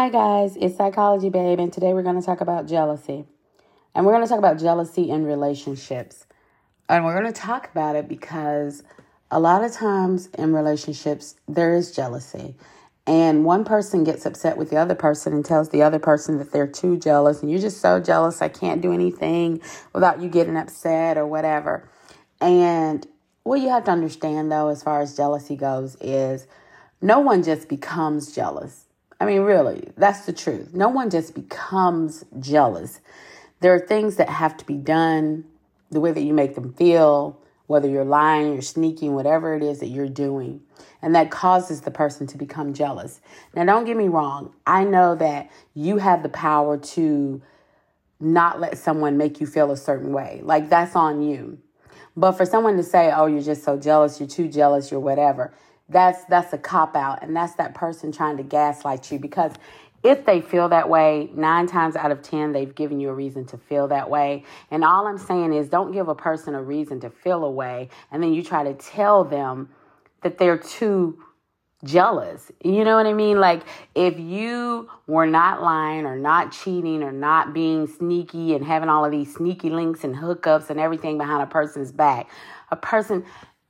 Hi, guys, it's Psychology Babe, and today we're going to talk about jealousy. And we're going to talk about jealousy in relationships. And we're going to talk about it because a lot of times in relationships, there is jealousy. And one person gets upset with the other person and tells the other person that they're too jealous, and you're just so jealous, I can't do anything without you getting upset or whatever. And what you have to understand, though, as far as jealousy goes, is no one just becomes jealous I mean, really, that's the truth. No one just becomes jealous. There are things that have to be done, the way that you make them feel, whether you're lying, you're sneaking, whatever it is that you're doing. And that causes the person to become jealous. Now, don't get me wrong. I know that you have the power to not let someone make you feel a certain way. Like, that's on you. But for someone to say, oh, you're just so jealous, you're too jealous, you're whatever, that's that's a cop out and that's that person trying to gaslight you because if they feel that way, nine times out of 10, they've given you a reason to feel that way. And all I'm saying is don't give a person a reason to feel a way and then you try to tell them that they're too jealous. You know what I mean? Like if you were not lying or not cheating or not being sneaky and having all of these sneaky links and hookups and everything behind a person's back, a person,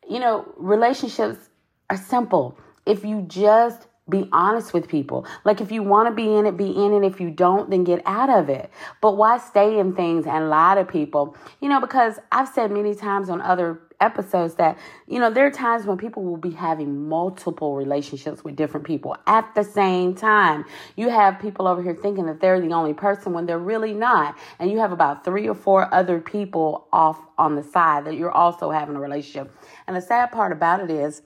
you know, relationships are simple. If you just be honest with people. Like if you want to be in it, be in it. If you don't, then get out of it. But why stay in things and lie to people? You know, because I've said many times on other episodes that, you know, there are times when people will be having multiple relationships with different people at the same time. You have people over here thinking that they're the only person when they're really not. And you have about three or four other people off on the side that you're also having a relationship. And the sad part about it is,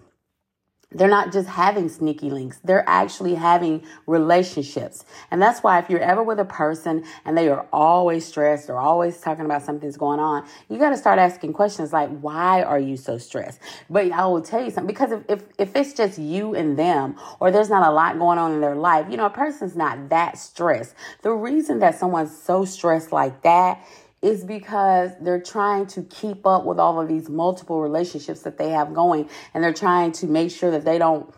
they're not just having sneaky links. They're actually having relationships. And that's why if you're ever with a person and they are always stressed or always talking about something's going on, you got to start asking questions like, why are you so stressed? But I will tell you something because if, if, if it's just you and them or there's not a lot going on in their life, you know, a person's not that stressed. The reason that someone's so stressed like that is because they're trying to keep up with all of these multiple relationships that they have going and they're trying to make sure that they don't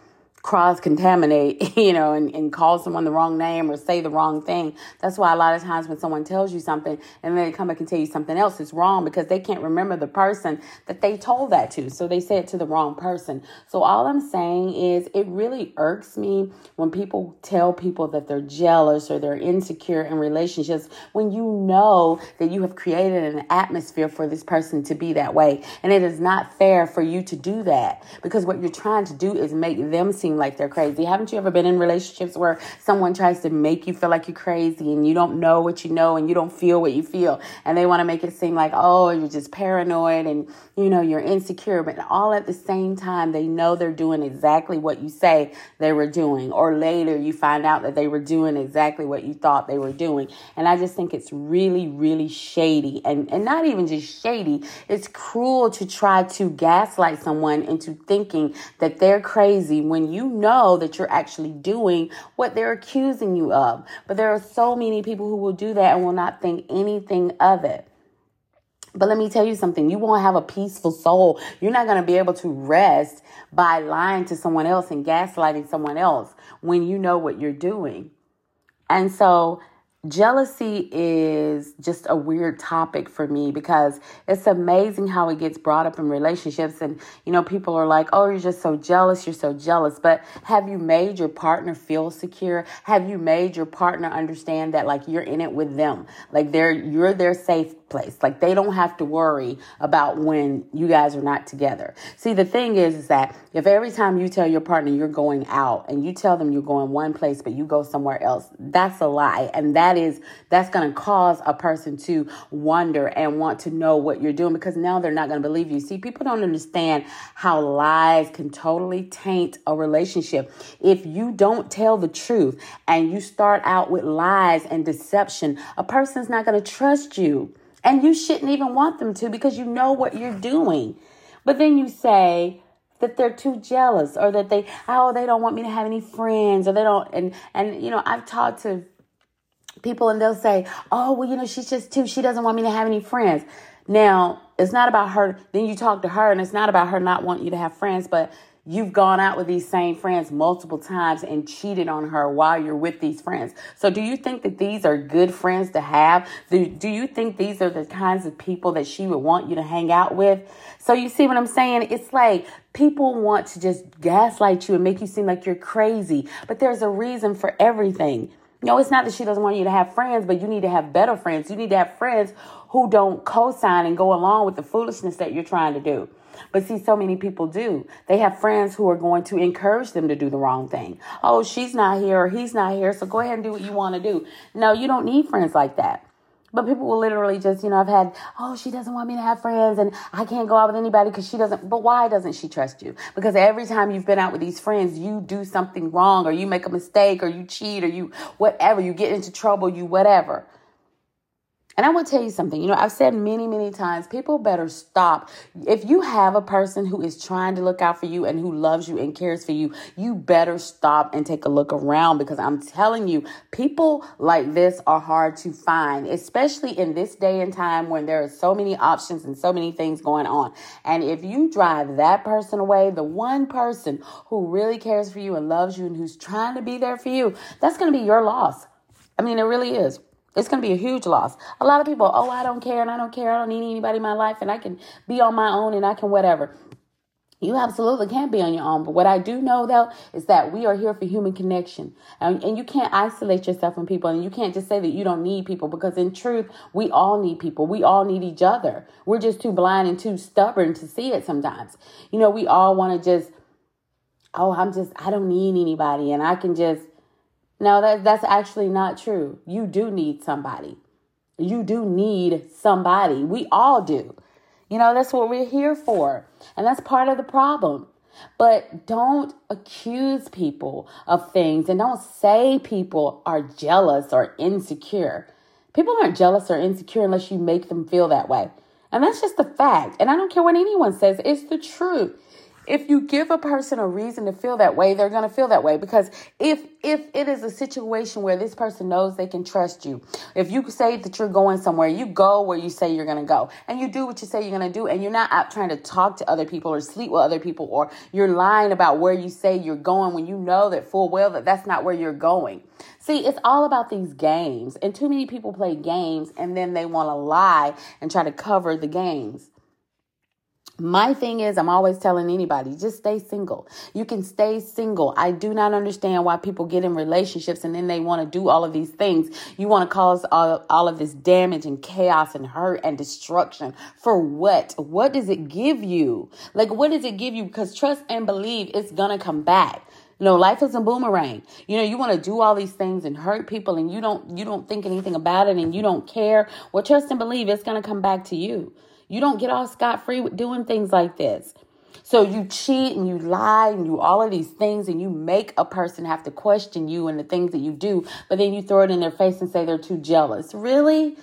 cross contaminate, you know, and, and call someone the wrong name or say the wrong thing. That's why a lot of times when someone tells you something and they come back and tell you something else, it's wrong because they can't remember the person that they told that to. So they say it to the wrong person. So all I'm saying is it really irks me when people tell people that they're jealous or they're insecure in relationships when you know that you have created an atmosphere for this person to be that way. And it is not fair for you to do that because what you're trying to do is make them seem like they're crazy. Haven't you ever been in relationships where someone tries to make you feel like you're crazy and you don't know what you know and you don't feel what you feel and they want to make it seem like, oh, you're just paranoid and you know, you're insecure, but all at the same time, they know they're doing exactly what you say they were doing. Or later you find out that they were doing exactly what you thought they were doing. And I just think it's really, really shady and, and not even just shady. It's cruel to try to gaslight someone into thinking that they're crazy when you know that you're actually doing what they're accusing you of. But there are so many people who will do that and will not think anything of it. But let me tell you something, you won't have a peaceful soul. You're not going to be able to rest by lying to someone else and gaslighting someone else when you know what you're doing. And so Jealousy is just a weird topic for me because it's amazing how it gets brought up in relationships. And, you know, people are like, oh, you're just so jealous. You're so jealous. But have you made your partner feel secure? Have you made your partner understand that, like, you're in it with them? Like, they're, you're their safe place. Like, they don't have to worry about when you guys are not together. See, the thing is, is that if every time you tell your partner you're going out and you tell them you're going one place, but you go somewhere else, that's a lie. And that is that's going to cause a person to wonder and want to know what you're doing because now they're not going to believe you. See, people don't understand how lies can totally taint a relationship. If you don't tell the truth and you start out with lies and deception, a person's not going to trust you. And you shouldn't even want them to because you know what you're doing. But then you say, that they're too jealous or that they oh they don't want me to have any friends or they don't and and you know I've talked to people and they'll say, oh, well, you know, she's just too, she doesn't want me to have any friends. Now, it's not about her. Then you talk to her and it's not about her not wanting you to have friends, but you've gone out with these same friends multiple times and cheated on her while you're with these friends. So do you think that these are good friends to have? Do, you think these are the kinds of people that she would want you to hang out with? So you see what I'm saying? It's like people want to just gaslight you and make you seem like you're crazy, but there's a reason for everything. No, it's not that she doesn't want you to have friends, but you need to have better friends. You need to have friends who don't co-sign and go along with the foolishness that you're trying to do. But see, so many people do. They have friends who are going to encourage them to do the wrong thing. Oh, she's not here or he's not here, so go ahead and do what you want to do. No, you don't need friends like that. But people will literally just, you know, I've had, oh, she doesn't want me to have friends and I can't go out with anybody because she doesn't. But why doesn't she trust you? Because every time you've been out with these friends, you do something wrong or you make a mistake or you cheat or you whatever, you get into trouble, you whatever. And I to tell you something. You know, I've said many, many times, people better stop. If you have a person who is trying to look out for you and who loves you and cares for you, you better stop and take a look around because I'm telling you, people like this are hard to find, especially in this day and time when there are so many options and so many things going on. And if you drive that person away, the one person who really cares for you and loves you and who's trying to be there for you, that's going to be your loss. I mean, it really is. It's going to be a huge loss. A lot of people, oh, I don't care and I don't care. I don't need anybody in my life and I can be on my own and I can whatever. You absolutely can't be on your own. But what I do know, though, is that we are here for human connection. And, and you can't isolate yourself from people. And you can't just say that you don't need people because, in truth, we all need people. We all need each other. We're just too blind and too stubborn to see it sometimes. You know, we all want to just, oh, I'm just, I don't need anybody. And I can just, no, that, that's actually not true. You do need somebody. You do need somebody. We all do. You know, that's what we're here for. And that's part of the problem. But don't accuse people of things and don't say people are jealous or insecure. People aren't jealous or insecure unless you make them feel that way. And that's just the fact. And I don't care what anyone says, it's the truth if you give a person a reason to feel that way, they're going to feel that way because if if it is a situation where this person knows they can trust you, if you say that you're going somewhere, you go where you say you're going to go and you do what you say you're going to do and you're not out trying to talk to other people or sleep with other people or you're lying about where you say you're going when you know that full well that that's not where you're going. See, it's all about these games and too many people play games and then they want to lie and try to cover the games. My thing is, I'm always telling anybody, just stay single. You can stay single. I do not understand why people get in relationships and then they want to do all of these things. You want to cause all, all of this damage and chaos and hurt and destruction. For what? What does it give you? Like, what does it give you? Because trust and believe it's going to come back. You know, life is a boomerang. You know, you want to do all these things and hurt people and you don't you don't think anything about it and you don't care. Well, trust and believe it's going to come back to you. You don't get off scot free with doing things like this. So you cheat and you lie and you all of these things and you make a person have to question you and the things that you do, but then you throw it in their face and say they're too jealous. Really?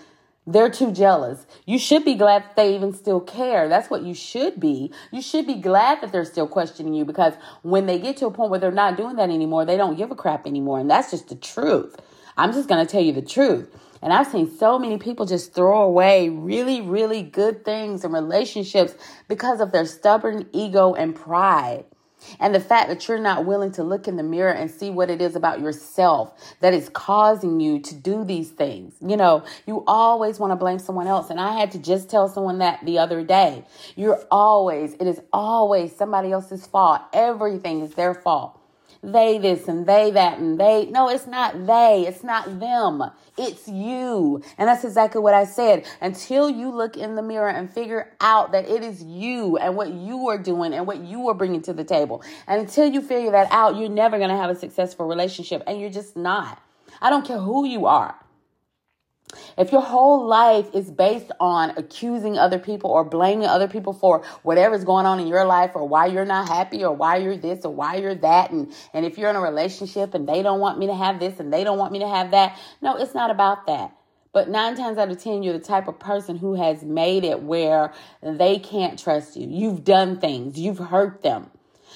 They're too jealous. You should be glad they even still care. That's what you should be. You should be glad that they're still questioning you because when they get to a point where they're not doing that anymore, they don't give a crap anymore. And that's just the truth. I'm just going to tell you the truth. And I've seen so many people just throw away really, really good things and relationships because of their stubborn ego and pride. And the fact that you're not willing to look in the mirror and see what it is about yourself that is causing you to do these things. You know, you always want to blame someone else. And I had to just tell someone that the other day. You're always, it is always somebody else's fault. Everything is their fault they this and they that and they. No, it's not they. It's not them. It's you. And that's exactly what I said. Until you look in the mirror and figure out that it is you and what you are doing and what you are bringing to the table. And until you figure that out, you're never going to have a successful relationship and you're just not. I don't care who you are. If your whole life is based on accusing other people or blaming other people for whatever's going on in your life or why you're not happy or why you're this or why you're that and and if you're in a relationship and they don't want me to have this and they don't want me to have that, no, it's not about that. But nine times out of 10, you're the type of person who has made it where they can't trust you. You've done things, you've hurt them.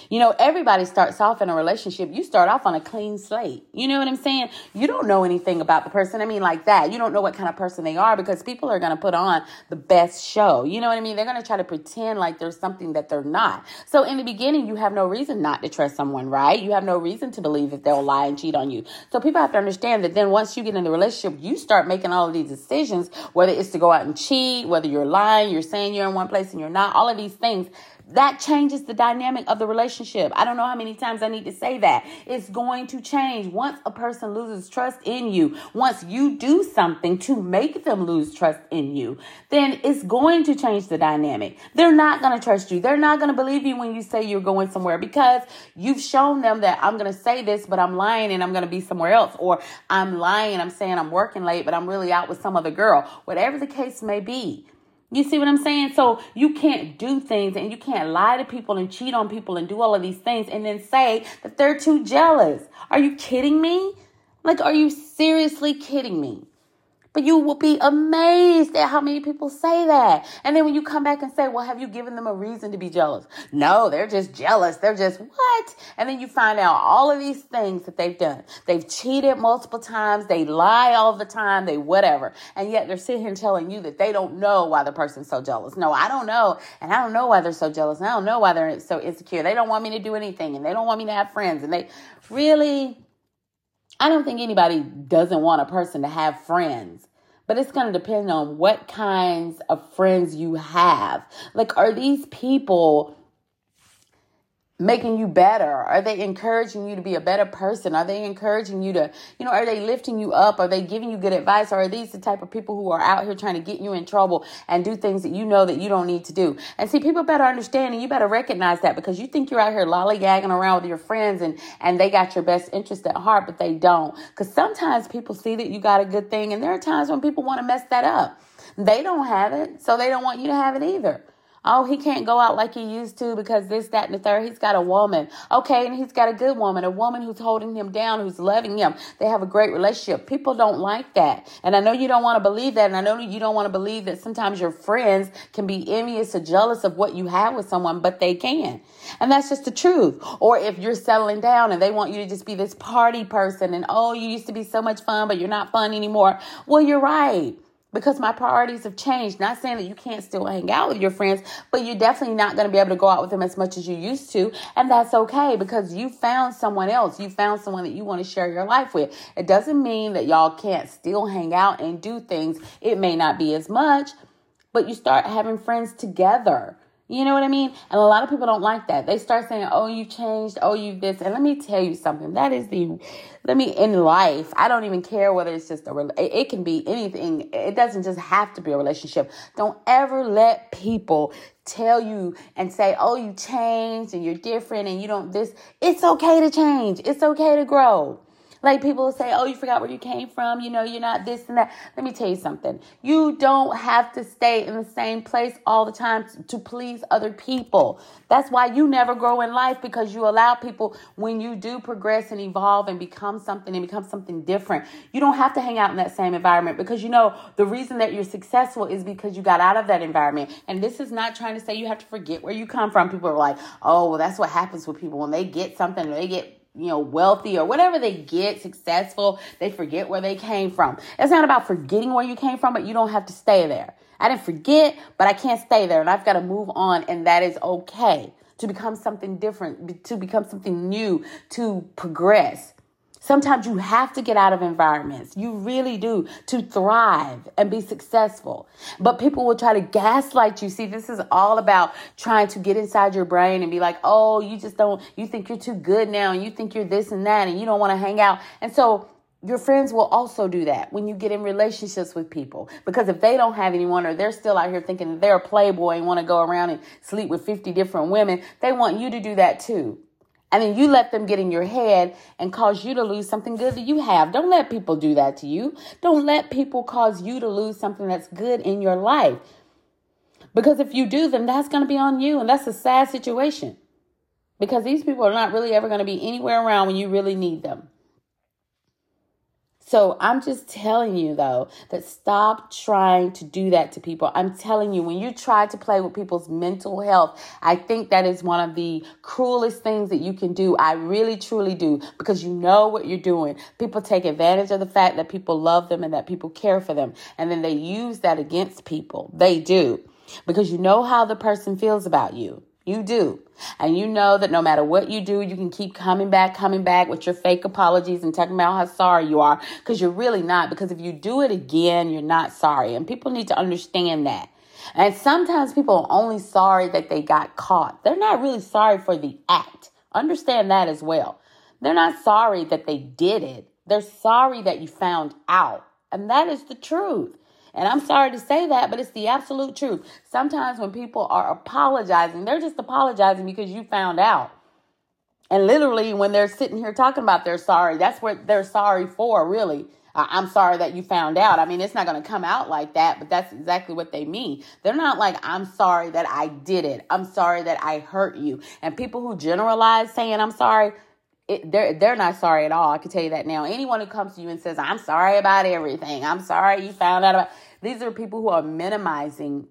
You know, everybody starts off in a relationship. You start off on a clean slate. You know what I'm saying? You don't know anything about the person. I mean, like that. You don't know what kind of person they are because people are going to put on the best show. You know what I mean? They're going to try to pretend like there's something that they're not. So in the beginning, you have no reason not to trust someone, right? You have no reason to believe that they'll lie and cheat on you. So people have to understand that then once you get in the relationship, you start making all of these decisions, whether it's to go out and cheat, whether you're lying, you're saying you're in one place and you're not, all of these things that changes the dynamic of the relationship. I don't know how many times I need to say that. It's going to change once a person loses trust in you. Once you do something to make them lose trust in you, then it's going to change the dynamic. They're not going to trust you. They're not going to believe you when you say you're going somewhere because you've shown them that I'm going to say this, but I'm lying and I'm going to be somewhere else. Or I'm lying, I'm saying I'm working late, but I'm really out with some other girl. Whatever the case may be. You see what I'm saying? So you can't do things and you can't lie to people and cheat on people and do all of these things and then say that they're too jealous. Are you kidding me? Like, are you seriously kidding me? But you will be amazed at how many people say that. And then when you come back and say, well, have you given them a reason to be jealous? No, they're just jealous. They're just what? And then you find out all of these things that they've done. They've cheated multiple times. They lie all the time. They whatever. And yet they're sitting here telling you that they don't know why the person's so jealous. No, I don't know. And I don't know why they're so jealous. And I don't know why they're so insecure. They don't want me to do anything and they don't want me to have friends. And they really, I don't think anybody doesn't want a person to have friends, but it's going to depend on what kinds of friends you have. Like, are these people making you better? Are they encouraging you to be a better person? Are they encouraging you to, you know, are they lifting you up? Are they giving you good advice? Or are these the type of people who are out here trying to get you in trouble and do things that you know that you don't need to do? And see, people better understand and you better recognize that because you think you're out here lollygagging around with your friends and, and they got your best interest at heart, but they don't. Because sometimes people see that you got a good thing and there are times when people want to mess that up. They don't have it, so they don't want you to have it either. Oh, he can't go out like he used to because this, that, and the third. He's got a woman. Okay, and he's got a good woman, a woman who's holding him down, who's loving him. They have a great relationship. People don't like that. And I know you don't want to believe that. And I know you don't want to believe that sometimes your friends can be envious or jealous of what you have with someone, but they can. And that's just the truth. Or if you're settling down and they want you to just be this party person and, oh, you used to be so much fun, but you're not fun anymore. Well, you're right because my priorities have changed. Not saying that you can't still hang out with your friends, but you're definitely not going to be able to go out with them as much as you used to. And that's okay because you found someone else. You found someone that you want to share your life with. It doesn't mean that y'all can't still hang out and do things. It may not be as much, but you start having friends together. You know what I mean? And a lot of people don't like that. They start saying, "Oh, you've changed. Oh, you've this." And let me tell you something. That is the let me in life. I don't even care whether it's just a it, it can be anything. It doesn't just have to be a relationship. Don't ever let people tell you and say, "Oh, you changed and you're different and you don't this." It's okay to change. It's okay to grow. Like people say, oh, you forgot where you came from. You know, you're not this and that. Let me tell you something. You don't have to stay in the same place all the time to please other people. That's why you never grow in life because you allow people, when you do progress and evolve and become something and become something different, you don't have to hang out in that same environment because you know the reason that you're successful is because you got out of that environment. And this is not trying to say you have to forget where you come from. People are like, oh, well, that's what happens with people when they get something, they get you know, wealthy or whatever they get, successful, they forget where they came from. It's not about forgetting where you came from, but you don't have to stay there. I didn't forget, but I can't stay there and I've got to move on and that is okay to become something different, to become something new, to progress. Sometimes you have to get out of environments. You really do to thrive and be successful. But people will try to gaslight you. See, this is all about trying to get inside your brain and be like, oh, you just don't, you think you're too good now and you think you're this and that and you don't want to hang out. And so your friends will also do that when you get in relationships with people because if they don't have anyone or they're still out here thinking they're a playboy and want to go around and sleep with 50 different women, they want you to do that too. And then you let them get in your head and cause you to lose something good that you have. Don't let people do that to you. Don't let people cause you to lose something that's good in your life. Because if you do, then that's going to be on you. And that's a sad situation. Because these people are not really ever going to be anywhere around when you really need them. So I'm just telling you though that stop trying to do that to people. I'm telling you, when you try to play with people's mental health, I think that is one of the cruelest things that you can do. I really truly do because you know what you're doing. People take advantage of the fact that people love them and that people care for them. And then they use that against people. They do because you know how the person feels about you. You do. And you know that no matter what you do, you can keep coming back, coming back with your fake apologies and talking about how sorry you are because you're really not. Because if you do it again, you're not sorry. And people need to understand that. And sometimes people are only sorry that they got caught. They're not really sorry for the act. Understand that as well. They're not sorry that they did it. They're sorry that you found out. And that is the truth. And I'm sorry to say that, but it's the absolute truth. Sometimes when people are apologizing, they're just apologizing because you found out. And literally, when they're sitting here talking about they're sorry, that's what they're sorry for, really. I'm sorry that you found out. I mean, it's not going to come out like that, but that's exactly what they mean. They're not like, I'm sorry that I did it. I'm sorry that I hurt you. And people who generalize saying, I'm sorry, it, they're they're not sorry at all. I can tell you that now. Anyone who comes to you and says, "I'm sorry about everything. I'm sorry you found out about," these are people who are minimizing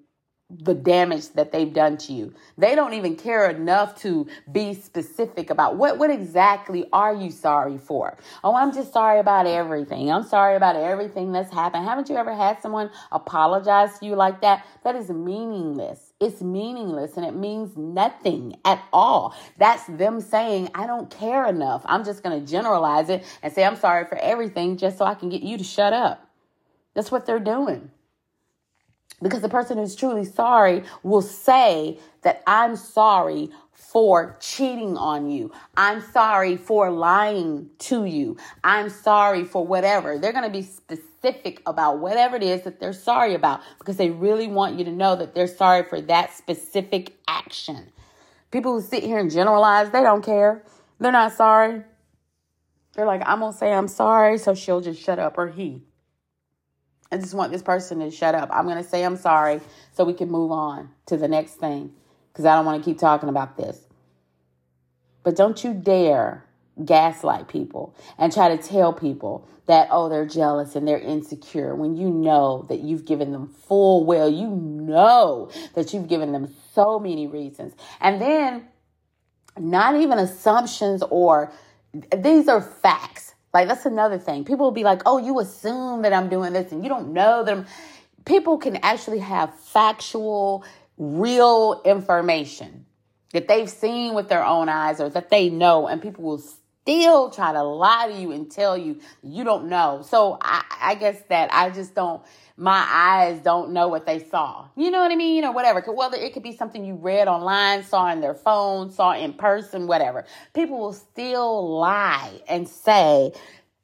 the damage that they've done to you. They don't even care enough to be specific about what what exactly are you sorry for? Oh, I'm just sorry about everything. I'm sorry about everything that's happened. Haven't you ever had someone apologize to you like that? That is meaningless. It's meaningless and it means nothing at all. That's them saying, I don't care enough. I'm just going to generalize it and say, I'm sorry for everything just so I can get you to shut up. That's what they're doing. Because the person who's truly sorry will say that I'm sorry for cheating on you. I'm sorry for lying to you. I'm sorry for whatever. They're going to be specific about whatever it is that they're sorry about because they really want you to know that they're sorry for that specific action. People who sit here and generalize, they don't care. They're not sorry. They're like, I'm going to say I'm sorry, so she'll just shut up or he. I just want this person to shut up. I'm going to say I'm sorry so we can move on to the next thing because I don't want to keep talking about this. But don't you dare gaslight people and try to tell people that, oh, they're jealous and they're insecure when you know that you've given them full will. You know that you've given them so many reasons. And then, not even assumptions or these are facts like that's another thing. People will be like, "Oh, you assume that I'm doing this and you don't know that I'm People can actually have factual, real information that they've seen with their own eyes or that they know and people will still try to lie to you and tell you you don't know. So I, I guess that I just don't my eyes don't know what they saw. You know what I mean? Or whatever. Whether it could be something you read online, saw in their phone, saw in person, whatever. People will still lie and say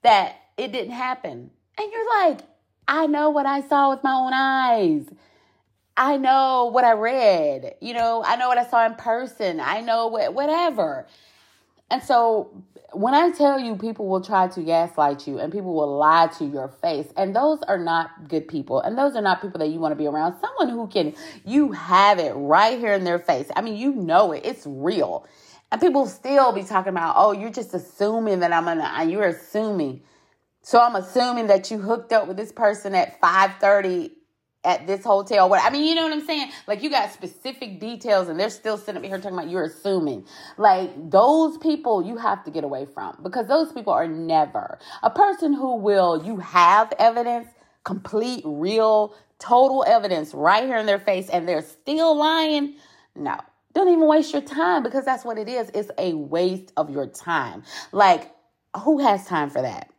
that it didn't happen. And you're like, I know what I saw with my own eyes. I know what I read. You know, I know what I saw in person. I know what, whatever. And so when I tell you people will try to gaslight you and people will lie to your face, and those are not good people, and those are not people that you want to be around. Someone who can, you have it right here in their face. I mean, you know it, it's real. And people still be talking about, oh, you're just assuming that I'm gonna, you're assuming. So I'm assuming that you hooked up with this person at 5:30 at this hotel. What I mean, you know what I'm saying? Like you got specific details, and they're still sitting up here talking about you're assuming. Like those people, you have to get away from because those people are never a person who will. You have evidence, complete, real, total evidence right here in their face, and they're still lying. No. Don't even waste your time because that's what it is. It's a waste of your time. Like, who has time for that?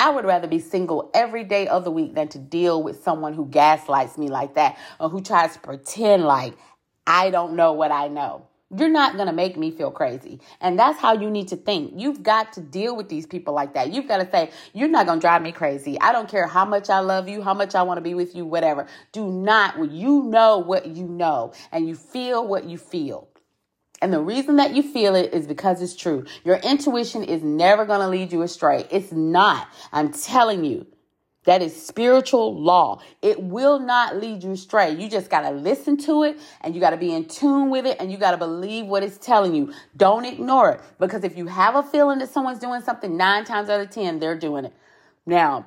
I would rather be single every day of the week than to deal with someone who gaslights me like that or who tries to pretend like I don't know what I know. You're not going to make me feel crazy. And that's how you need to think. You've got to deal with these people like that. You've got to say, you're not going to drive me crazy. I don't care how much I love you, how much I want to be with you, whatever. Do not, you know what you know and you feel what you feel. And the reason that you feel it is because it's true. Your intuition is never going to lead you astray. It's not. I'm telling you. That is spiritual law. It will not lead you astray. You just got to listen to it and you got to be in tune with it and you got to believe what it's telling you. Don't ignore it because if you have a feeling that someone's doing something nine times out of 10, they're doing it. Now,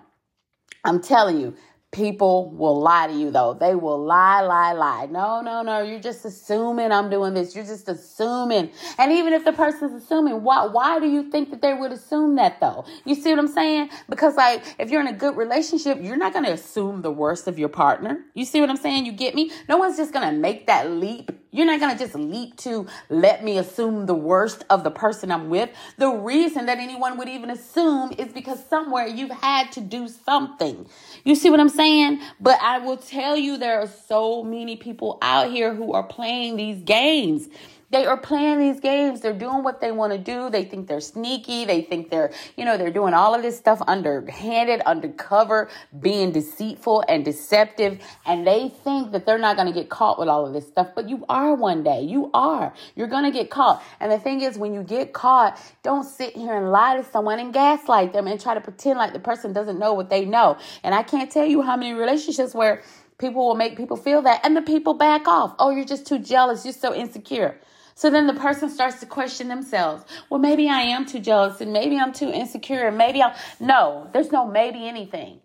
I'm telling you, people will lie to you though. They will lie, lie, lie. No, no, no. You're just assuming I'm doing this. You're just assuming. And even if the person's assuming, why why do you think that they would assume that though? You see what I'm saying? Because like if you're in a good relationship, you're not gonna assume the worst of your partner. You see what I'm saying? You get me? No one's just gonna make that leap you're not going to just leap to let me assume the worst of the person I'm with. The reason that anyone would even assume is because somewhere you've had to do something. You see what I'm saying? But I will tell you, there are so many people out here who are playing these games. They are playing these games. They're doing what they want to do. They think they're sneaky. They think they're, you know, they're doing all of this stuff underhanded, undercover, being deceitful and deceptive. And they think that they're not going to get caught with all of this stuff. But you are one day. You are. You're going to get caught. And the thing is, when you get caught, don't sit here and lie to someone and gaslight them and try to pretend like the person doesn't know what they know. And I can't tell you how many relationships where people will make people feel that and the people back off. Oh, you're just too jealous. You're so insecure. So then the person starts to question themselves. Well, maybe I am too jealous and maybe I'm too insecure and maybe I'm. No, there's no maybe anything.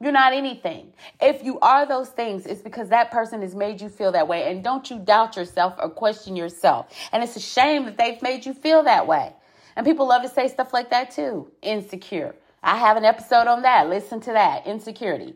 You're not anything. If you are those things, it's because that person has made you feel that way. And don't you doubt yourself or question yourself. And it's a shame that they've made you feel that way. And people love to say stuff like that too. Insecure. I have an episode on that. Listen to that. Insecurity.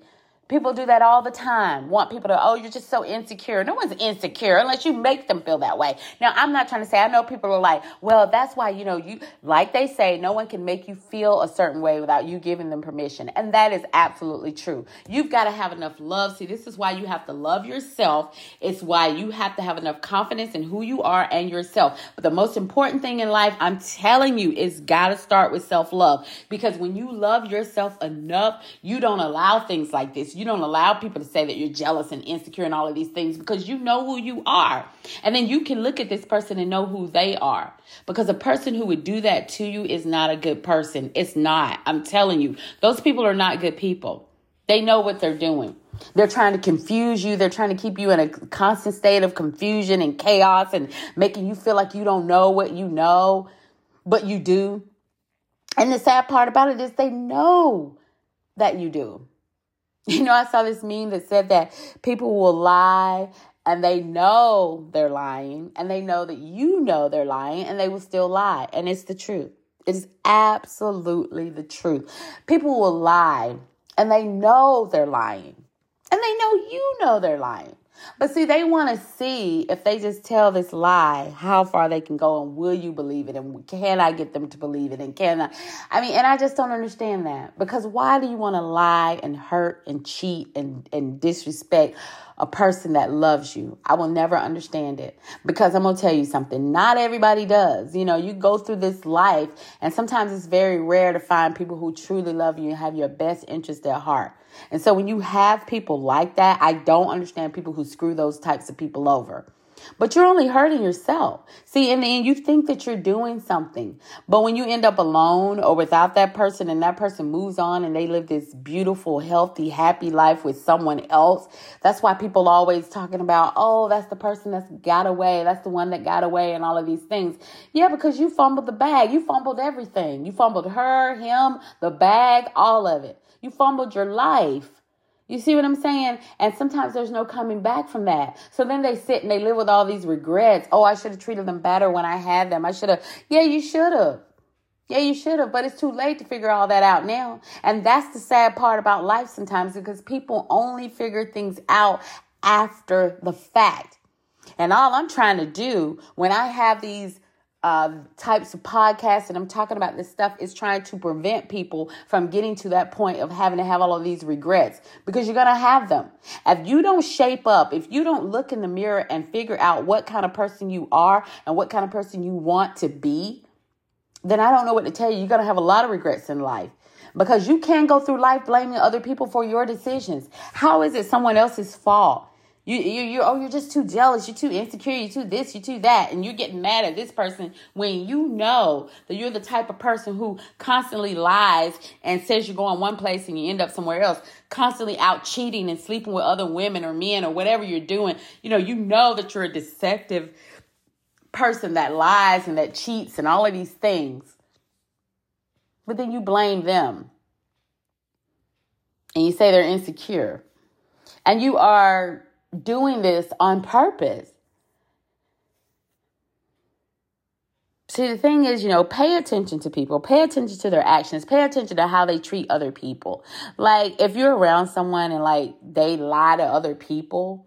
People do that all the time. Want people to, oh, you're just so insecure. No one's insecure unless you make them feel that way. Now, I'm not trying to say, I know people are like, well, that's why, you know, you, like they say, no one can make you feel a certain way without you giving them permission. And that is absolutely true. You've got to have enough love. See, this is why you have to love yourself. It's why you have to have enough confidence in who you are and yourself. But the most important thing in life, I'm telling you, is got to start with self love. Because when you love yourself enough, you don't allow things like this you don't allow people to say that you're jealous and insecure and all of these things because you know who you are. And then you can look at this person and know who they are. Because a person who would do that to you is not a good person. It's not. I'm telling you, those people are not good people. They know what they're doing. They're trying to confuse you. They're trying to keep you in a constant state of confusion and chaos and making you feel like you don't know what you know, but you do. And the sad part about it is they know that you do. You know, I saw this meme that said that people will lie and they know they're lying and they know that you know they're lying and they will still lie. And it's the truth. It is absolutely the truth. People will lie and they know they're lying and they know you know they're lying. But see, they want to see if they just tell this lie, how far they can go and will you believe it? And can I get them to believe it? And can I? I mean, and I just don't understand that because why do you want to lie and hurt and cheat and, and disrespect a person that loves you? I will never understand it because I'm going to tell you something. Not everybody does. You know, you go through this life and sometimes it's very rare to find people who truly love you and have your best interest at heart. And so when you have people like that, I don't understand people who screw those types of people over. But you're only hurting yourself. See, in the end, you think that you're doing something. But when you end up alone or without that person and that person moves on and they live this beautiful, healthy, happy life with someone else, that's why people always talking about, oh, that's the person that's got away. That's the one that got away and all of these things. Yeah, because you fumbled the bag. You fumbled everything. You fumbled her, him, the bag, all of it. You fumbled your life. You see what I'm saying? And sometimes there's no coming back from that. So then they sit and they live with all these regrets. Oh, I should have treated them better when I had them. I should have. Yeah, you should have. Yeah, you should have, but it's too late to figure all that out now. And that's the sad part about life sometimes because people only figure things out after the fact. And all I'm trying to do when I have these uh, types of podcasts and I'm talking about this stuff is trying to prevent people from getting to that point of having to have all of these regrets because you're going to have them. If you don't shape up, if you don't look in the mirror and figure out what kind of person you are and what kind of person you want to be, then I don't know what to tell you. You're going to have a lot of regrets in life because you can't go through life blaming other people for your decisions. How is it someone else's fault? You, you, you, oh, you're just too jealous. You're too insecure. You're too this, you're too that. And you're getting mad at this person when you know that you're the type of person who constantly lies and says you're going one place and you end up somewhere else, constantly out cheating and sleeping with other women or men or whatever you're doing. You know, you know that you're a deceptive person that lies and that cheats and all of these things. But then you blame them. and you say they're insecure, and you are doing this on purpose. See, the thing is, you know, pay attention to people, pay attention to their actions, pay attention to how they treat other people. Like, if you're around someone and like they lie to other people,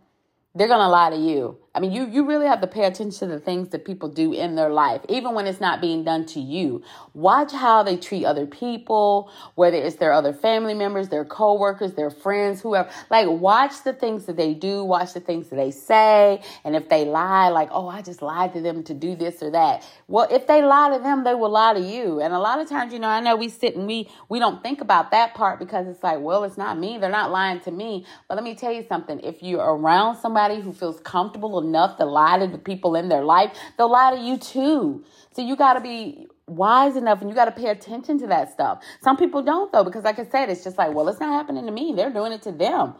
they're going to lie to you. I mean, you, you really have to pay attention to the things that people do in their life, even when it's not being done to you. Watch how they treat other people, whether it's their other family members, their coworkers, their friends, whoever. Like, watch the things that they do, watch the things that they say. And if they lie, like, oh, I just lied to them to do this or that. Well, if they lie to them, they will lie to you. And a lot of times, you know, I know we sit and we, we don't think about that part because it's like, well, it's not me. They're not lying to me. But let me tell you something. If you're around somebody who feels comfortable enough to lie to the people in their life, they'll lie to you too. So you got to be wise enough and you got to pay attention to that stuff. Some people don't though, because like I said, it's just like, well, it's not happening to me. They're doing it to them.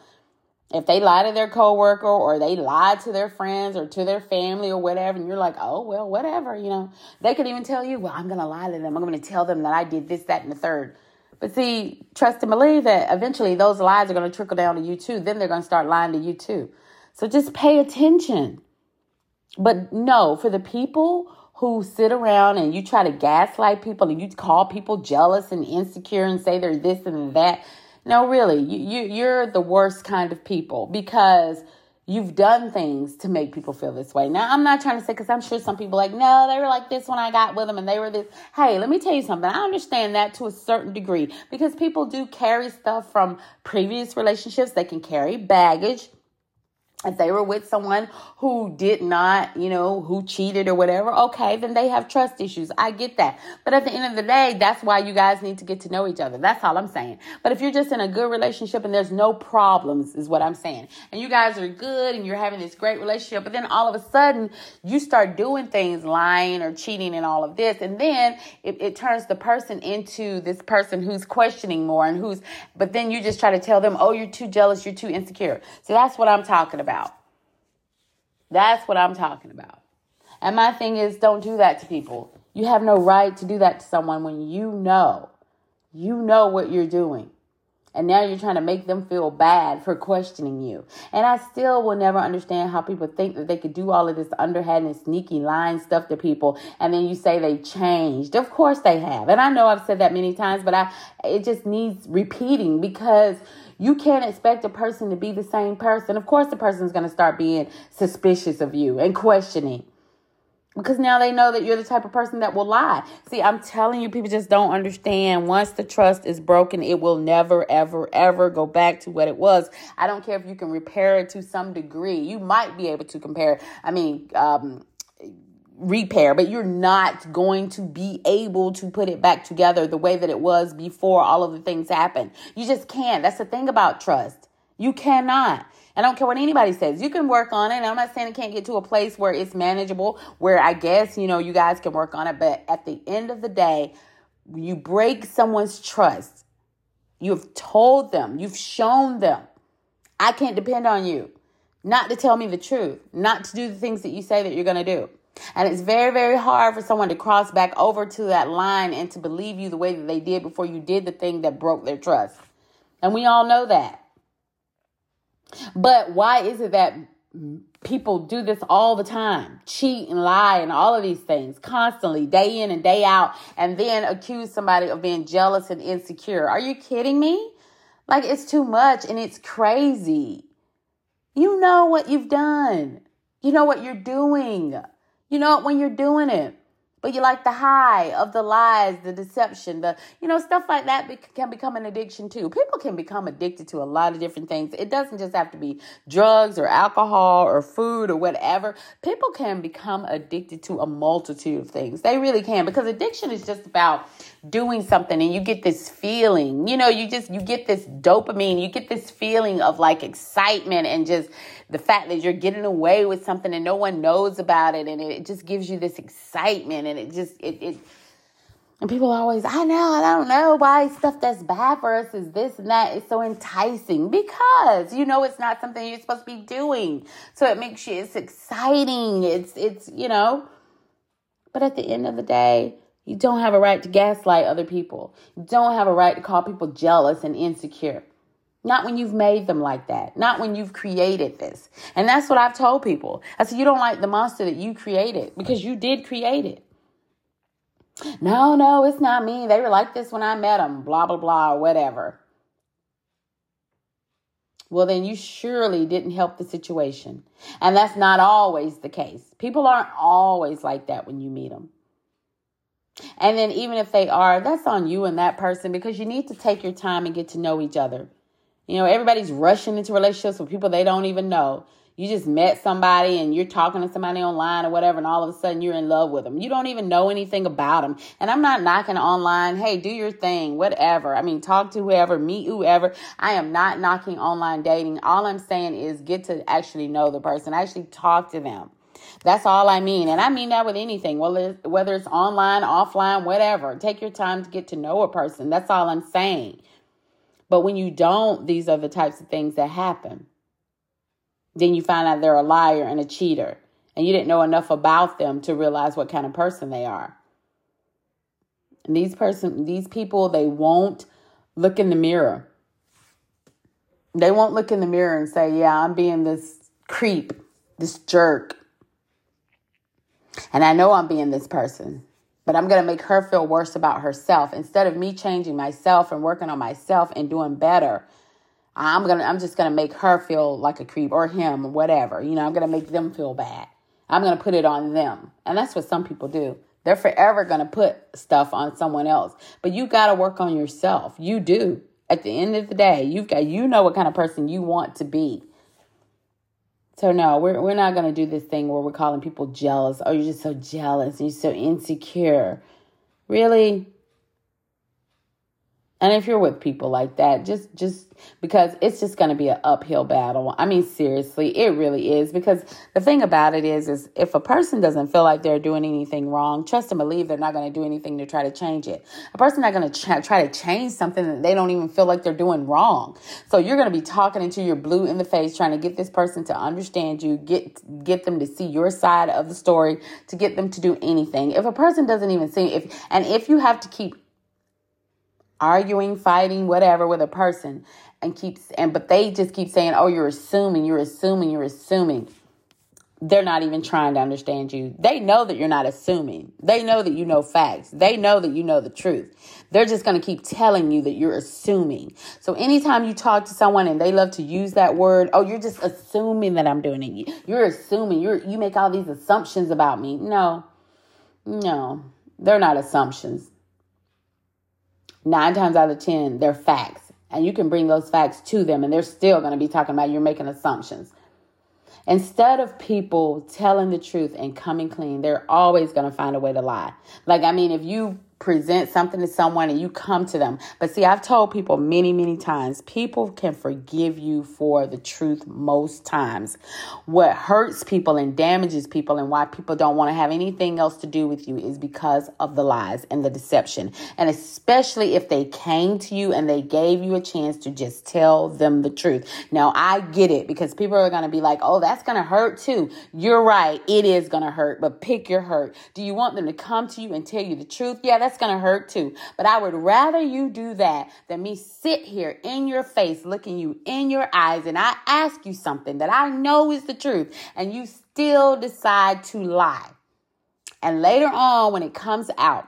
If they lie to their coworker or they lie to their friends or to their family or whatever, and you're like, oh, well, whatever, you know, they could even tell you, well, I'm going to lie to them. I'm going to tell them that I did this, that, and the third. But see, trust and believe that eventually those lies are going to trickle down to you too. Then they're going to start lying to you too. So just pay attention. But no, for the people who sit around and you try to gaslight people and you call people jealous and insecure and say they're this and that. No, really, you, you you're the worst kind of people because you've done things to make people feel this way. Now, I'm not trying to say because I'm sure some people like, no, they were like this when I got with them and they were this. Hey, let me tell you something. I understand that to a certain degree because people do carry stuff from previous relationships. They can carry baggage if they were with someone who did not, you know, who cheated or whatever, okay, then they have trust issues. I get that. But at the end of the day, that's why you guys need to get to know each other. That's all I'm saying. But if you're just in a good relationship and there's no problems, is what I'm saying. And you guys are good and you're having this great relationship, but then all of a sudden you start doing things, lying or cheating and all of this. And then it, it turns the person into this person who's questioning more and who's, but then you just try to tell them, oh, you're too jealous, you're too insecure. So that's what I'm talking about about. That's what I'm talking about. And my thing is, don't do that to people. You have no right to do that to someone when you know, you know what you're doing. And now you're trying to make them feel bad for questioning you. And I still will never understand how people think that they could do all of this underhand and sneaky lying stuff to people. And then you say they changed. Of course they have. And I know I've said that many times, but I, it just needs repeating because you can't expect a person to be the same person. Of course, the person's going to start being suspicious of you and questioning because now they know that you're the type of person that will lie. See, I'm telling you, people just don't understand. Once the trust is broken, it will never, ever, ever go back to what it was. I don't care if you can repair it to some degree. You might be able to compare. I mean, um, repair, but you're not going to be able to put it back together the way that it was before all of the things happened. You just can't. That's the thing about trust. You cannot. I don't care what anybody says. You can work on it. I'm not saying it can't get to a place where it's manageable, where I guess, you know, you guys can work on it. But at the end of the day, you break someone's trust. You've told them, you've shown them, I can't depend on you not to tell me the truth, not to do the things that you say that you're going to do. And it's very, very hard for someone to cross back over to that line and to believe you the way that they did before you did the thing that broke their trust. And we all know that. But why is it that people do this all the time? Cheat and lie and all of these things constantly, day in and day out, and then accuse somebody of being jealous and insecure. Are you kidding me? Like it's too much and it's crazy. You know what you've done. You know what you're doing. You know, when you're doing it, but you like the high of the lies, the deception, the, you know, stuff like that can become an addiction too. People can become addicted to a lot of different things. It doesn't just have to be drugs or alcohol or food or whatever. People can become addicted to a multitude of things. They really can because addiction is just about doing something and you get this feeling, you know, you just, you get this dopamine, you get this feeling of like excitement and just the fact that you're getting away with something and no one knows about it. And it just gives you this excitement and it just, it, it, and people are always, I know, I don't know why stuff that's bad for us is this and that is so enticing because you know it's not something you're supposed to be doing. So it makes you, it's exciting. It's, it's, you know, but at the end of the day, you don't have a right to gaslight other people. You don't have a right to call people jealous and insecure. Not when you've made them like that. Not when you've created this. And that's what I've told people. I said, you don't like the monster that you created because you did create it. No, no, it's not me. They were like this when I met them, blah, blah, blah, whatever. Well, then you surely didn't help the situation. And that's not always the case. People aren't always like that when you meet them. And then, even if they are, that's on you and that person because you need to take your time and get to know each other. You know, everybody's rushing into relationships with people they don't even know. You just met somebody and you're talking to somebody online or whatever, and all of a sudden you're in love with them. You don't even know anything about them. And I'm not knocking online. Hey, do your thing, whatever. I mean, talk to whoever, meet whoever. I am not knocking online dating. All I'm saying is get to actually know the person, actually talk to them. That's all I mean. And I mean that with anything, whether it's, online, offline, whatever. Take your time to get to know a person. That's all I'm saying. But when you don't, these are the types of things that happen. Then you find out they're a liar and a cheater, and you didn't know enough about them to realize what kind of person they are. And these person, these people, they won't look in the mirror. They won't look in the mirror and say, "Yeah, I'm being this creep, this jerk." And I know I'm being this person but I'm going to make her feel worse about herself instead of me changing myself and working on myself and doing better. I'm going to I'm just going to make her feel like a creep or him or whatever. You know, I'm going to make them feel bad. I'm going to put it on them. And that's what some people do. They're forever going to put stuff on someone else. But you got to work on yourself. You do. At the end of the day, you've got you know what kind of person you want to be. So no, we're we're not gonna do this thing where we're calling people jealous. Oh, you're just so jealous and you're so insecure. Really? And if you're with people like that, just just because it's just going to be an uphill battle. I mean seriously, it really is because the thing about it is is if a person doesn't feel like they're doing anything wrong, trust and believe they're not going to do anything to try to change it. A person not going to ch- try to change something that they don't even feel like they're doing wrong. So you're going to be talking into your blue in the face trying to get this person to understand you, get get them to see your side of the story, to get them to do anything. If a person doesn't even see if and if you have to keep arguing, fighting, whatever with a person and keeps and but they just keep saying, "Oh, you're assuming, you're assuming, you're assuming." They're not even trying to understand you. They know that you're not assuming. They know that you know facts. They know that you know the truth. They're just going to keep telling you that you're assuming. So anytime you talk to someone and they love to use that word, "Oh, you're just assuming that I'm doing it." You're assuming. You're you make all these assumptions about me. No. No. They're not assumptions nine times out of 10, they're facts. And you can bring those facts to them, and they're still going to be talking about you're making assumptions. Instead of people telling the truth and coming clean, they're always going to find a way to lie. Like, I mean, if you present something to someone and you come to them. But see, I've told people many, many times people can forgive you for the truth most times. What hurts people and damages people and why people don't want to have anything else to do with you is because of the lies and the deception. And especially if they came to you and they gave you a chance to just tell them the truth. Now, I get it because people are going to be like, oh, that's going to hurt too. You're right. It is going to hurt, but pick your hurt. Do you want them to come to you and tell you the truth? Yeah, that's that's going to hurt too. But I would rather you do that than me sit here in your face, looking you in your eyes, and I ask you something that I know is the truth, and you still decide to lie. And later on, when it comes out,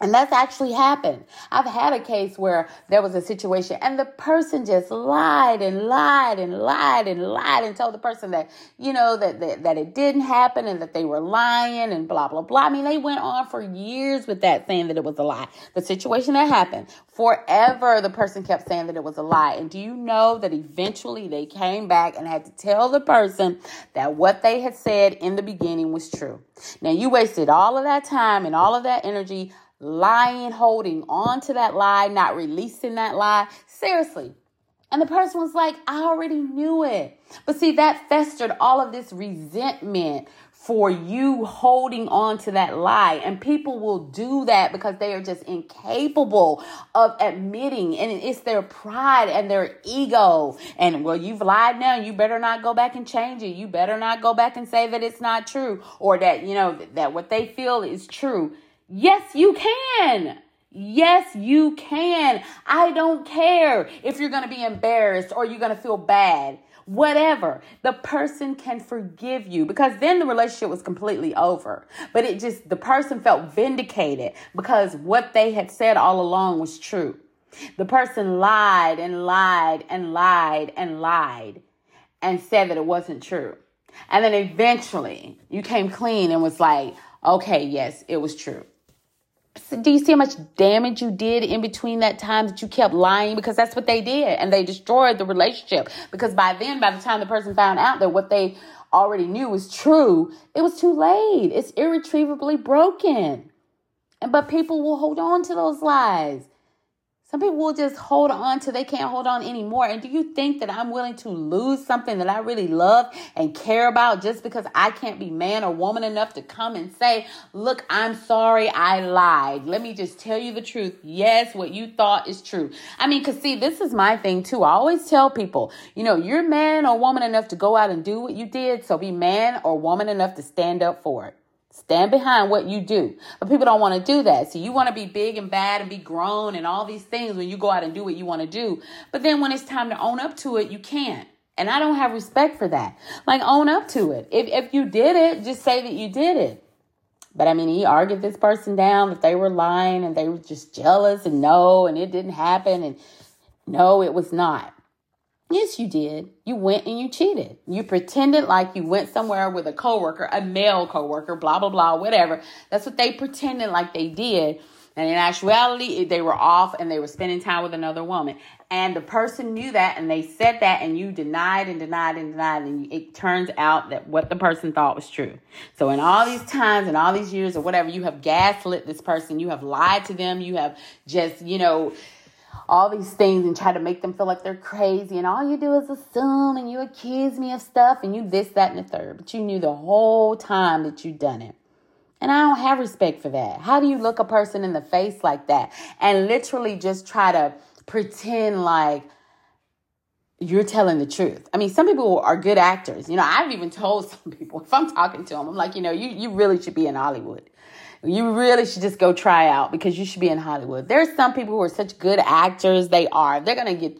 and that's actually happened. I've had a case where there was a situation and the person just lied and lied and lied and lied and told the person that, you know, that, that, that it didn't happen and that they were lying and blah, blah, blah. I mean, they went on for years with that saying that it was a lie. The situation that happened, forever the person kept saying that it was a lie. And do you know that eventually they came back and had to tell the person that what they had said in the beginning was true? Now you wasted all of that time and all of that energy lying, holding on to that lie, not releasing that lie. Seriously. And the person was like, I already knew it. But see, that festered all of this resentment for you holding on to that lie. And people will do that because they are just incapable of admitting. And it's their pride and their ego. And well, you've lied now. You better not go back and change it. You better not go back and say that it's not true or that, you know, that what they feel is true. Yes, you can. Yes, you can. I don't care if you're going to be embarrassed or you're going to feel bad. Whatever. The person can forgive you because then the relationship was completely over. But it just, the person felt vindicated because what they had said all along was true. The person lied and lied and lied and lied and said that it wasn't true. And then eventually you came clean and was like, okay, yes, it was true. Do you see how much damage you did in between that time that you kept lying? Because that's what they did. And they destroyed the relationship. Because by then, by the time the person found out that what they already knew was true, it was too late. It's irretrievably broken. And but people will hold on to those lies. Some people will just hold on till they can't hold on anymore. And do you think that I'm willing to lose something that I really love and care about just because I can't be man or woman enough to come and say, Look, I'm sorry, I lied. Let me just tell you the truth. Yes, what you thought is true. I mean, because see, this is my thing too. I always tell people, you know, you're man or woman enough to go out and do what you did. So be man or woman enough to stand up for it. Stand behind what you do. But people don't want to do that. So you want to be big and bad and be grown and all these things when you go out and do what you want to do. But then when it's time to own up to it, you can't. And I don't have respect for that. Like own up to it. If if you did it, just say that you did it. But I mean, he argued this person down that they were lying and they were just jealous and no, and it didn't happen and no, it was not. Yes, you did. You went and you cheated. You pretended like you went somewhere with a coworker, a male coworker, blah blah blah, whatever. That's what they pretended like they did. And in actuality, they were off and they were spending time with another woman. And the person knew that and they said that and you denied and denied and denied. And it turns out that what the person thought was true. So in all these times and all these years or whatever, you have gaslit this person. You have lied to them. You have just, you know, all these things and try to make them feel like they're crazy. And all you do is assume and you accuse me of stuff and you this, that, and the third. But you knew the whole time that you'd done it. And I don't have respect for that. How do you look a person in the face like that and literally just try to pretend like you're telling the truth? I mean, some people are good actors. You know, I've even told some people if I'm talking to them, I'm like, you know, you, you really should be in Hollywood you really should just go try out because you should be in Hollywood. There's some people who are such good actors. They are. They're gonna get.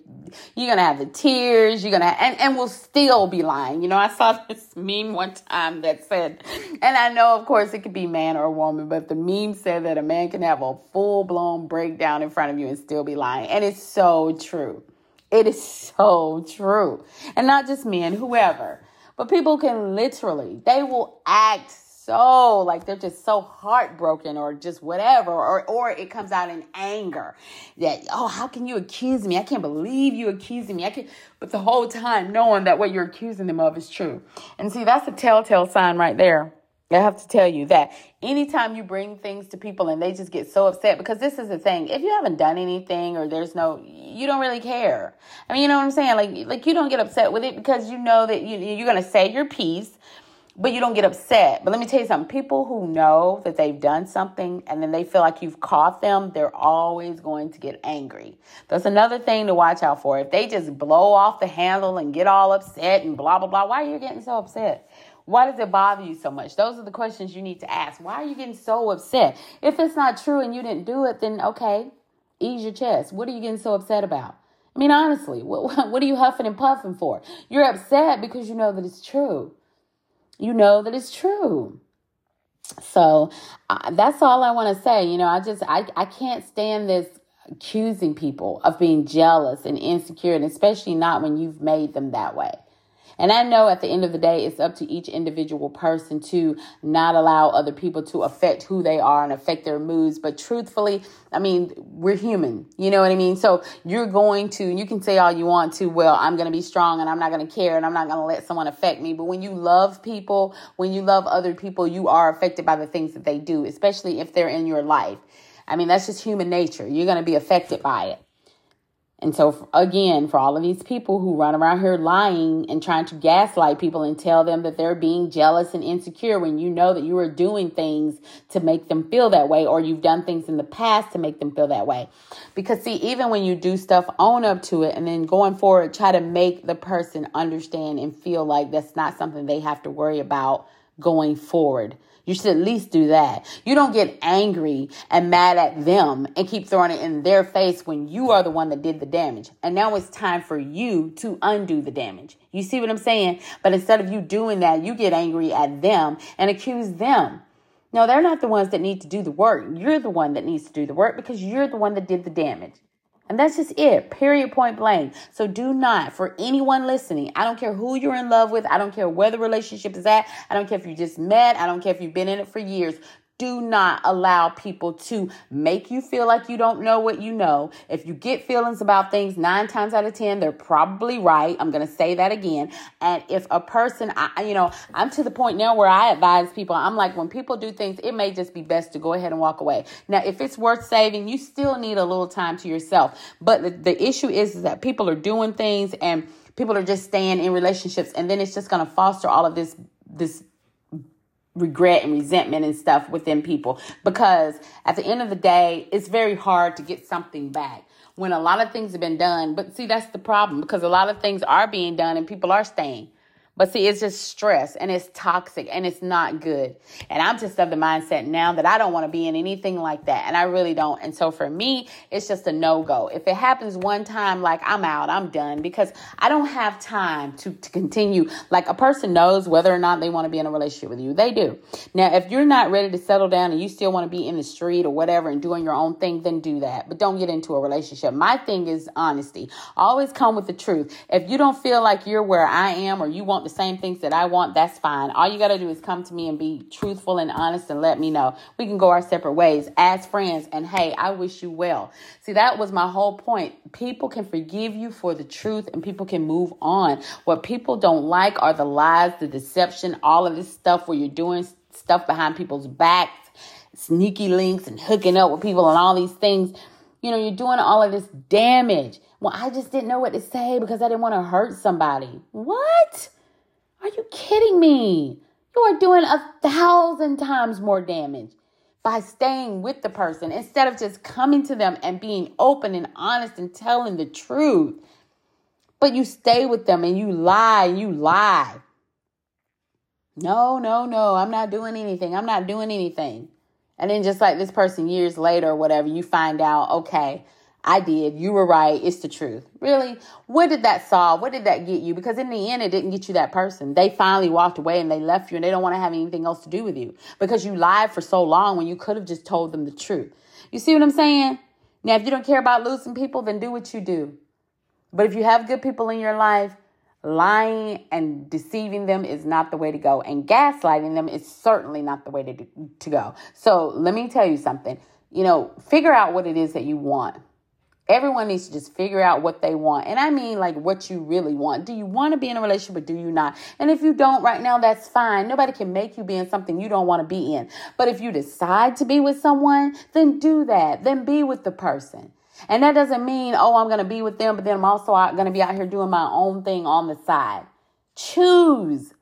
You're gonna have the tears. You're gonna and and will still be lying. You know, I saw this meme one time that said, and I know of course it could be man or woman, but the meme said that a man can have a full blown breakdown in front of you and still be lying, and it's so true. It is so true, and not just men, whoever. But people can literally, they will act so like they're just so heartbroken or just whatever or or it comes out in anger that oh how can you accuse me i can't believe you accusing me i can but the whole time knowing that what you're accusing them of is true and see that's a telltale sign right there I have to tell you that anytime you bring things to people and they just get so upset, because this is the thing, if you haven't done anything or there's no, you don't really care. I mean, you know what I'm saying? Like, like you don't get upset with it because you know that you, you're going to say your piece but you don't get upset. But let me tell you something people who know that they've done something and then they feel like you've caught them, they're always going to get angry. That's another thing to watch out for. If they just blow off the handle and get all upset and blah, blah, blah, why are you getting so upset? Why does it bother you so much? Those are the questions you need to ask. Why are you getting so upset? If it's not true and you didn't do it, then okay, ease your chest. What are you getting so upset about? I mean, honestly, what, what are you huffing and puffing for? You're upset because you know that it's true you know that it's true. So uh, that's all I want to say. You know, I just, I, I can't stand this accusing people of being jealous and insecure, and especially not when you've made them that way. And I know at the end of the day, it's up to each individual person to not allow other people to affect who they are and affect their moods. But truthfully, I mean, we're human. You know what I mean? So you're going to, you can say all you want to, well, I'm going to be strong and I'm not going to care and I'm not going to let someone affect me. But when you love people, when you love other people, you are affected by the things that they do, especially if they're in your life. I mean, that's just human nature. You're going to be affected by it. And so, again, for all of these people who run around here lying and trying to gaslight people and tell them that they're being jealous and insecure when you know that you are doing things to make them feel that way or you've done things in the past to make them feel that way. Because, see, even when you do stuff, own up to it and then going forward, try to make the person understand and feel like that's not something they have to worry about going forward. You should at least do that. You don't get angry and mad at them and keep throwing it in their face when you are the one that did the damage. And now it's time for you to undo the damage. You see what I'm saying? But instead of you doing that, you get angry at them and accuse them. No, they're not the ones that need to do the work. You're the one that needs to do the work because you're the one that did the damage. And that's just it, period, point blank. So do not, for anyone listening, I don't care who you're in love with, I don't care where the relationship is at, I don't care if you just met, I don't care if you've been in it for years do not allow people to make you feel like you don't know what you know. If you get feelings about things, nine times out of 10, they're probably right. I'm going to say that again. And if a person, I, you know, I'm to the point now where I advise people, I'm like, when people do things, it may just be best to go ahead and walk away. Now, if it's worth saving, you still need a little time to yourself. But the, the issue is, is that people are doing things and people are just staying in relationships and then it's just going to foster all of this this regret and resentment and stuff within people because at the end of the day, it's very hard to get something back when a lot of things have been done. But see, that's the problem because a lot of things are being done and people are staying. But see, it's just stress and it's toxic and it's not good. And I'm just of the mindset now that I don't want to be in anything like that. And I really don't. And so for me, it's just a no go. If it happens one time, like I'm out, I'm done because I don't have time to, to continue. Like a person knows whether or not they want to be in a relationship with you. They do. Now, if you're not ready to settle down and you still want to be in the street or whatever and doing your own thing, then do that. But don't get into a relationship. My thing is honesty. Always come with the truth. If you don't feel like you're where I am or you want the same things that I want, that's fine. All you got to do is come to me and be truthful and honest and let me know. We can go our separate ways as friends. And hey, I wish you well. See, that was my whole point. People can forgive you for the truth and people can move on. What people don't like are the lies, the deception, all of this stuff where you're doing stuff behind people's backs, sneaky links and hooking up with people and all these things. You know, you're doing all of this damage. Well, I just didn't know what to say because I didn't want to hurt somebody. What? Are you kidding me? You are doing a thousand times more damage by staying with the person instead of just coming to them and being open and honest and telling the truth. But you stay with them and you lie and you lie. No, no, no, I'm not doing anything. I'm not doing anything. And then just like this person years later or whatever, you find out, okay, I did. You were right. It's the truth. Really? What did that solve? What did that get you? Because in the end, it didn't get you that person. They finally walked away and they left you and they don't want to have anything else to do with you because you lied for so long when you could have just told them the truth. You see what I'm saying? Now, if you don't care about losing people, then do what you do. But if you have good people in your life, lying and deceiving them is not the way to go. And gaslighting them is certainly not the way to, to go. So let me tell you something. You know, figure out what it is that you want Everyone needs to just figure out what they want. And I mean, like, what you really want. Do you want to be in a relationship or do you not? And if you don't right now, that's fine. Nobody can make you be in something you don't want to be in. But if you decide to be with someone, then do that. Then be with the person. And that doesn't mean, oh, I'm going to be with them, but then I'm also going to be out here doing my own thing on the side. Choose.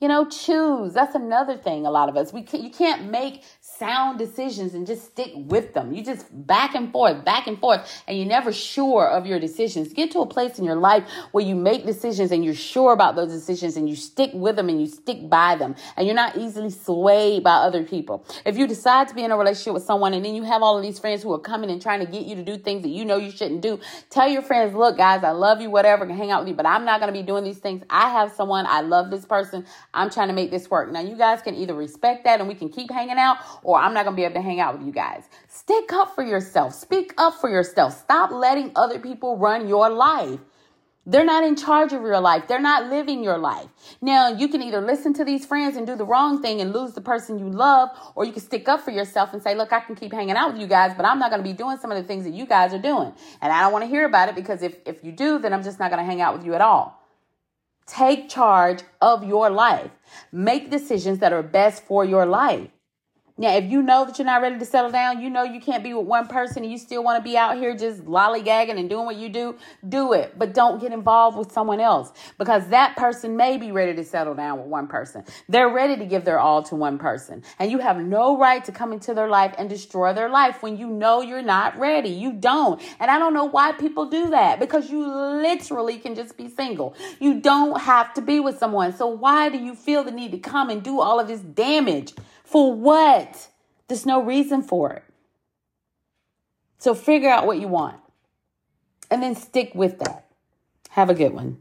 You know, choose. That's another thing. A lot of us we can, you can't make sound decisions and just stick with them. You just back and forth, back and forth, and you're never sure of your decisions. Get to a place in your life where you make decisions and you're sure about those decisions and you stick with them and you stick by them and you're not easily swayed by other people. If you decide to be in a relationship with someone and then you have all of these friends who are coming and trying to get you to do things that you know you shouldn't do, tell your friends, look, guys, I love you, whatever, can hang out with you, but I'm not going to be doing these things. I have someone, I love this person, I'm trying to make this work. Now, you guys can either respect that and we can keep hanging out or or I'm not going to be able to hang out with you guys. Stick up for yourself. Speak up for yourself. Stop letting other people run your life. They're not in charge of your life. They're not living your life. Now, you can either listen to these friends and do the wrong thing and lose the person you love, or you can stick up for yourself and say, Look, I can keep hanging out with you guys, but I'm not going to be doing some of the things that you guys are doing. And I don't want to hear about it because if, if you do, then I'm just not going to hang out with you at all. Take charge of your life. Make decisions that are best for your life. Now, if you know that you're not ready to settle down, you know you can't be with one person and you still want to be out here just lollygagging and doing what you do, do it. But don't get involved with someone else because that person may be ready to settle down with one person. They're ready to give their all to one person. And you have no right to come into their life and destroy their life when you know you're not ready. You don't. And I don't know why people do that because you literally can just be single. You don't have to be with someone. So why do you feel the need to come and do all of this damage? For what? There's no reason for it. So figure out what you want and then stick with that. Have a good one.